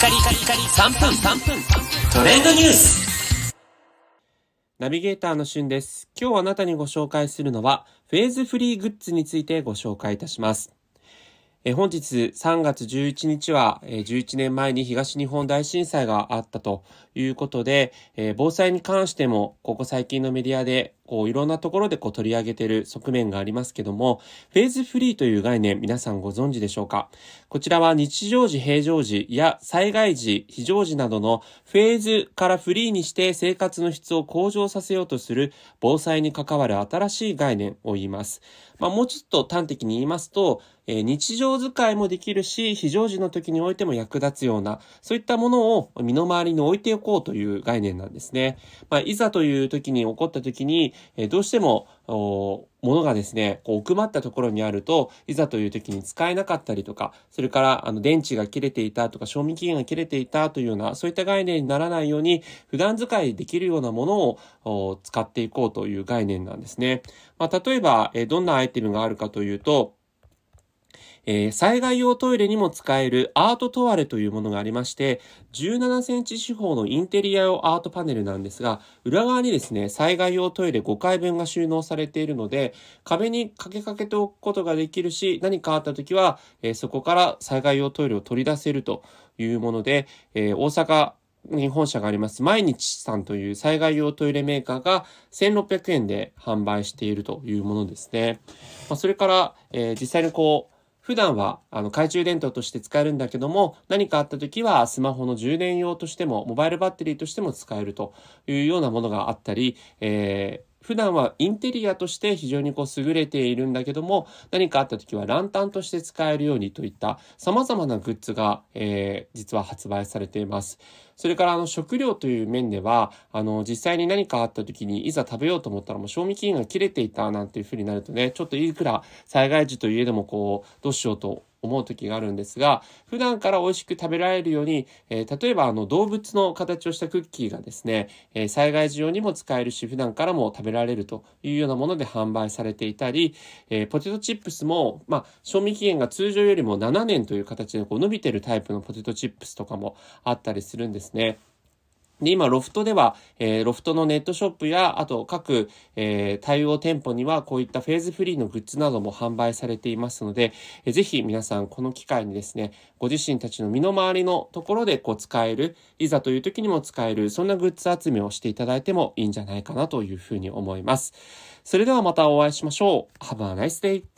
カリカリカリ3分3分トレンドニュースナビゲーターのしゅんです。今日あなたにご紹介するのは、フェーズフリーグッズについてご紹介いたします。え本日3月11日は、え11年前に東日本大震災があったということで、え防災に関しても、ここ最近のメディアで、こういろんなところでこう取り上げている側面がありますけども、フェーズフリーという概念、皆さんご存知でしょうか？こちらは日常時、平常時や災害時、非常時などのフェーズからフリーにして生活の質を向上させようとする防災に関わる新しい概念を言います。まあ、もうちょっと端的に言いますと、えー日常使いもできるし、非常時の時においても役立つような、そういったものを身の回りに置いておこうという概念なんですね。まあ、いざという時に起こった時に、えどうしても、お物がですね、こう奥まったところにあると、いざという時に使えなかったりとか、それから、あの、電池が切れていたとか、賞味期限が切れていたというような、そういった概念にならないように、普段使いできるようなものをお使っていこうという概念なんですね。まあ、例えば、えどんなアイテムがあるかというと、えー災害用トイレにも使えるアートトワレというものがありまして、17センチ四方のインテリア用アートパネルなんですが、裏側にですね、災害用トイレ5回分が収納されているので、壁に掛けかけておくことができるし、何かあった時は、えーそこから災害用トイレを取り出せるというもので、えー大阪に本社があります、毎日さんという災害用トイレメーカーが1600円で販売しているというものですね。まあ、それから、え実際にこう、普段はあの懐中電灯として使えるんだけども、何かあった時はスマホの充電用としても、モバイルバッテリーとしても使えるというようなものがあったり、えー普段はインテリアとして非常にこう優れているんだけども、何かあった時はランタンとして使えるようにといった様々なグッズが、えー実は発売されています。それからあの食料という面では、あの実際に何かあった時にいざ食べようと思ったらもう賞味期限が切れていたなんていう風になるとね、ちょっといくら災害時といえどもこう、どうしようと思う時があるんですが、普段から美味しく食べられるように、えー例えばあの動物の形をしたクッキーがですね、えー災害時用にも使えるし、普段からも食べられるというようなもので販売されていたり、えーポテトチップスも、まあ、賞味期限が通常よりも7年という形でこう伸びてるタイプのポテトチップスとかもあったりするんですね。で、今、ロフトでは、えーロフトのネットショップや、あと各、えー対応店舗には、こういったフェーズフリーのグッズなども販売されていますので、えーぜひ皆さん、この機会にですね、ご自身たちの身の回りのところでこう使える、いざという時にも使える、そんなグッズ集めをしていただいてもいいんじゃないかなというふうに思います。それではまたお会いしましょう。Have a nice day!